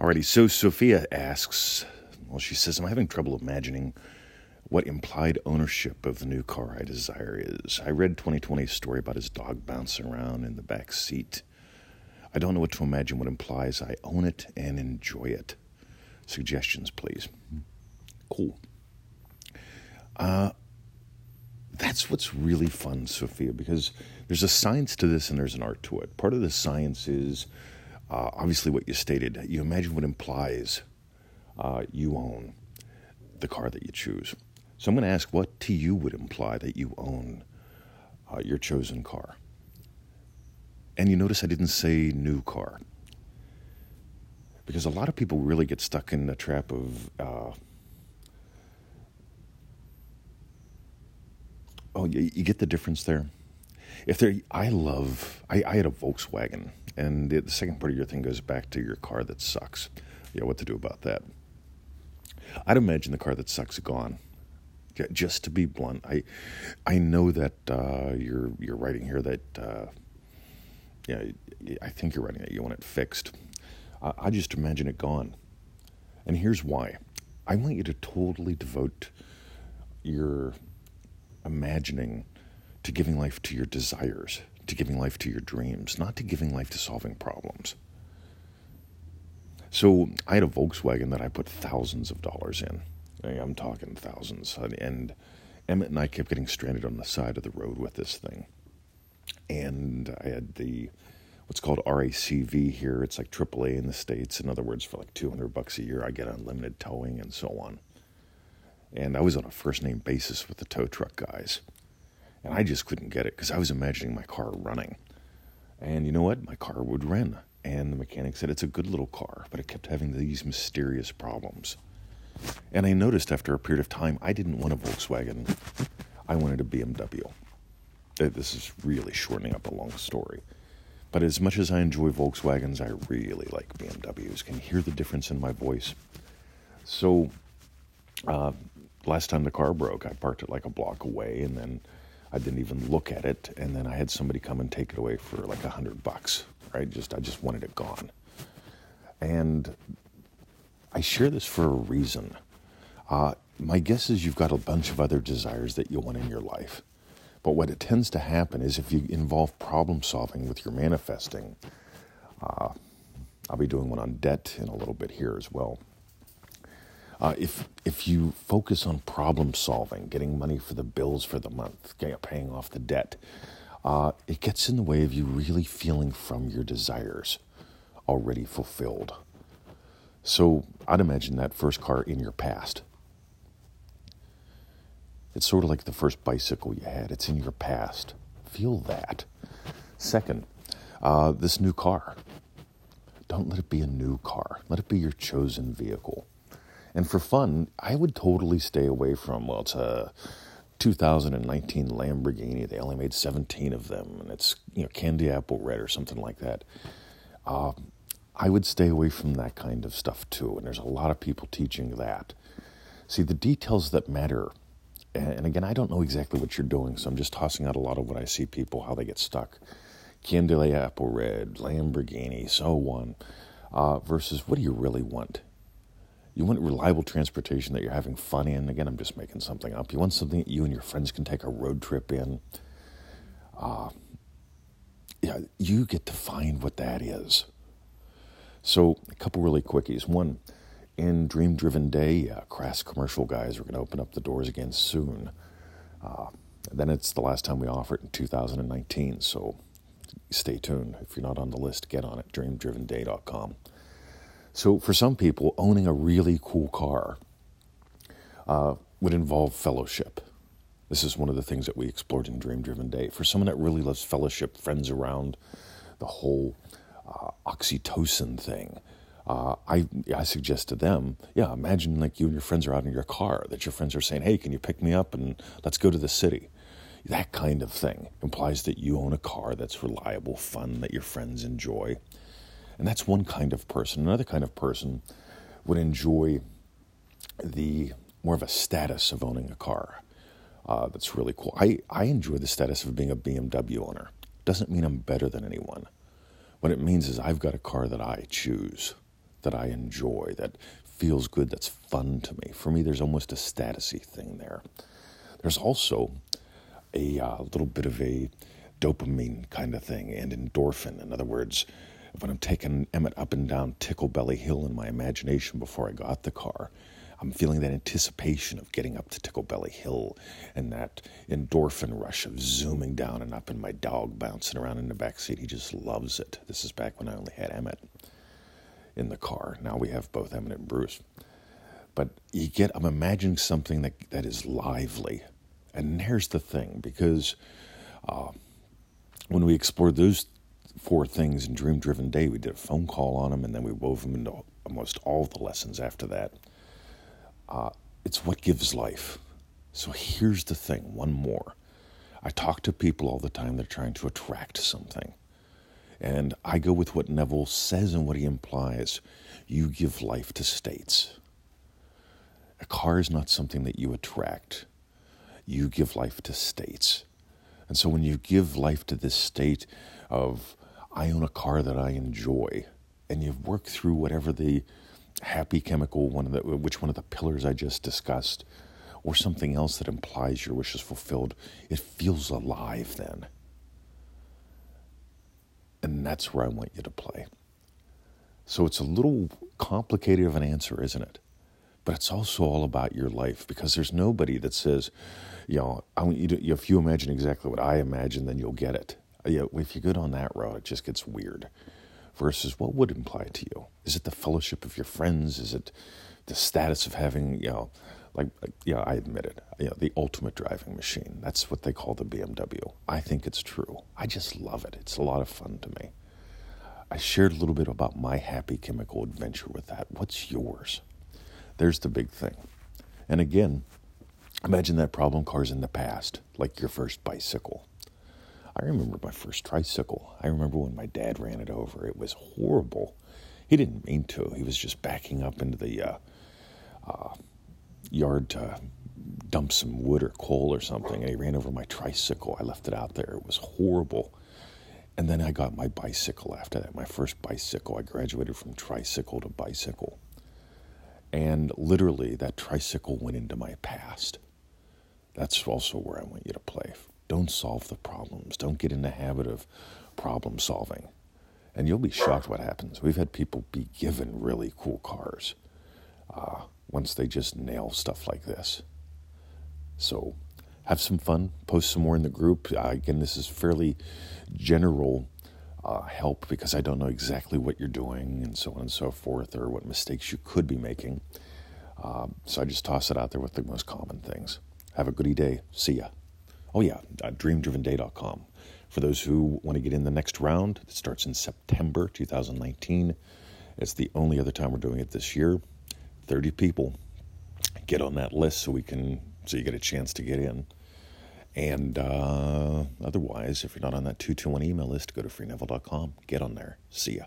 Alrighty, so Sophia asks, well, she says, I'm having trouble imagining what implied ownership of the new car I desire is. I read 2020's story about his dog bouncing around in the back seat. I don't know what to imagine what implies I own it and enjoy it. Suggestions, please. Cool. Uh, that's what's really fun, Sophia, because there's a science to this and there's an art to it. Part of the science is uh, obviously what you stated. You imagine what implies uh, you own the car that you choose. So I'm going to ask what to you would imply that you own uh, your chosen car. And you notice I didn't say new car. Because a lot of people really get stuck in the trap of, uh, oh, you, you, get the difference there. If they're, I love, I, I had a Volkswagen, and the, the second part of your thing goes back to your car that sucks. Yeah, what to do about that? I'd imagine the car that sucks gone just to be blunt, I I know that uh, you're you're writing here that uh, yeah, I think you're writing that you want it fixed. I, I just imagine it gone, and here's why. I want you to totally devote your imagining to giving life to your desires, to giving life to your dreams, not to giving life to solving problems. So I had a Volkswagen that I put thousands of dollars in. I'm talking thousands. And Emmett and I kept getting stranded on the side of the road with this thing. And I had the what's called RACV here. It's like AAA in the States. In other words, for like 200 bucks a year, I get unlimited towing and so on. And I was on a first name basis with the tow truck guys. And I just couldn't get it because I was imagining my car running. And you know what? My car would run. And the mechanic said it's a good little car, but it kept having these mysterious problems. And I noticed after a period of time, I didn't want a Volkswagen. I wanted a BMW. This is really shortening up a long story. But as much as I enjoy Volkswagens, I really like BMWs. Can you hear the difference in my voice? So, uh, last time the car broke, I parked it like a block away, and then I didn't even look at it. And then I had somebody come and take it away for like a hundred bucks. Right? Just I just wanted it gone. And I share this for a reason. Uh, my guess is you've got a bunch of other desires that you want in your life. But what it tends to happen is if you involve problem solving with your manifesting, uh, I'll be doing one on debt in a little bit here as well. Uh, if if you focus on problem solving, getting money for the bills for the month, paying off the debt, uh, it gets in the way of you really feeling from your desires already fulfilled. So I'd imagine that first car in your past. It's sort of like the first bicycle you had, it's in your past. Feel that. Second, uh, this new car. Don't let it be a new car, let it be your chosen vehicle. And for fun, I would totally stay away from, well, it's a 2019 Lamborghini. They only made 17 of them, and it's, you know, candy apple red or something like that. Uh, I would stay away from that kind of stuff too. And there's a lot of people teaching that. See, the details that matter, and again, I don't know exactly what you're doing, so I'm just tossing out a lot of what I see people, how they get stuck. Candy apple red, Lamborghini, so on, uh, versus what do you really want? You want reliable transportation that you're having fun in. Again, I'm just making something up. You want something that you and your friends can take a road trip in. Uh, yeah, you get to find what that is. So, a couple really quickies. One, in Dream Driven Day, uh, Crass Commercial guys are going to open up the doors again soon. Uh, then it's the last time we offer it in 2019, so stay tuned. If you're not on the list, get on it, dreamdrivenday.com. So, for some people, owning a really cool car uh, would involve fellowship. This is one of the things that we explored in Dream Driven Day. For someone that really loves fellowship, friends around, the whole uh, oxytocin thing. Uh, I, I suggest to them, yeah, imagine like you and your friends are out in your car, that your friends are saying, hey, can you pick me up and let's go to the city? That kind of thing implies that you own a car that's reliable, fun, that your friends enjoy. And that's one kind of person. Another kind of person would enjoy the more of a status of owning a car. Uh, that's really cool. I, I enjoy the status of being a BMW owner. Doesn't mean I'm better than anyone. What it means is I've got a car that I choose. that I enjoy, that feels good, that's fun to me. For me, there's almost a statusy thing there. There's also a uh, little bit of a dopamine kind of thing and endorphin. In other words, when I'm taking Emmett up and down Tickle Belly Hill in my imagination before I got the car, I'm feeling that anticipation of getting up to Tickle Belly Hill and that endorphin rush of zooming down and up and my dog bouncing around in the back seat. He just loves it. This is back when I only had Emmett in the car. Now we have both Emmett and Bruce. But you get, I'm imagining something that, that is lively. And here's the thing because uh, when we explored those four things in Dream Driven Day, we did a phone call on them and then we wove them into almost all the lessons after that. Uh, it's what gives life. So here's the thing one more. I talk to people all the time, they're trying to attract something. And I go with what Neville says and what he implies. You give life to states. A car is not something that you attract, you give life to states. And so when you give life to this state of, I own a car that I enjoy, and you've worked through whatever the happy chemical, one of the, which one of the pillars I just discussed, or something else that implies your wish is fulfilled, it feels alive then. And that's where I want you to play. So it's a little complicated of an answer, isn't it? But it's also all about your life because there's nobody that says, you know, I want you to, if you imagine exactly what I imagine, then you'll get it. If you go down that road, it just gets weird versus what would imply to you? Is it the fellowship of your friends? Is it the status of having, you know, like, yeah, I admit it, you know, the ultimate driving machine. That's what they call the BMW. I think it's true. I just love it. It's a lot of fun to me. I shared a little bit about my happy chemical adventure with that. What's yours? There's the big thing. And again, imagine that problem cars in the past, like your first bicycle. I remember my first tricycle. I remember when my dad ran it over. It was horrible. He didn't mean to. He was just backing up into the uh, uh, yard to dump some wood or coal or something, and he ran over my tricycle. I left it out there. It was horrible. And then I got my bicycle after that, my first bicycle. I graduated from tricycle to bicycle. And literally, that tricycle went into my past. That's also where I want you to play. Don't solve the problems. Don't get in the habit of problem solving. And you'll be shocked what happens. We've had people be given really cool cars uh, once they just nail stuff like this. So have some fun. Post some more in the group. Uh, again, this is fairly general uh, help because I don't know exactly what you're doing and so on and so forth or what mistakes you could be making. Um, so I just toss it out there with the most common things. Have a goody day. See ya. Oh, yeah, uh, dreamdrivenday.com. For those who want to get in the next round, it starts in September 2019. It's the only other time we're doing it this year. 30 people. Get on that list so we can so you get a chance to get in. And uh, otherwise, if you're not on that 221 email list, go to freeneville.com. Get on there. See ya.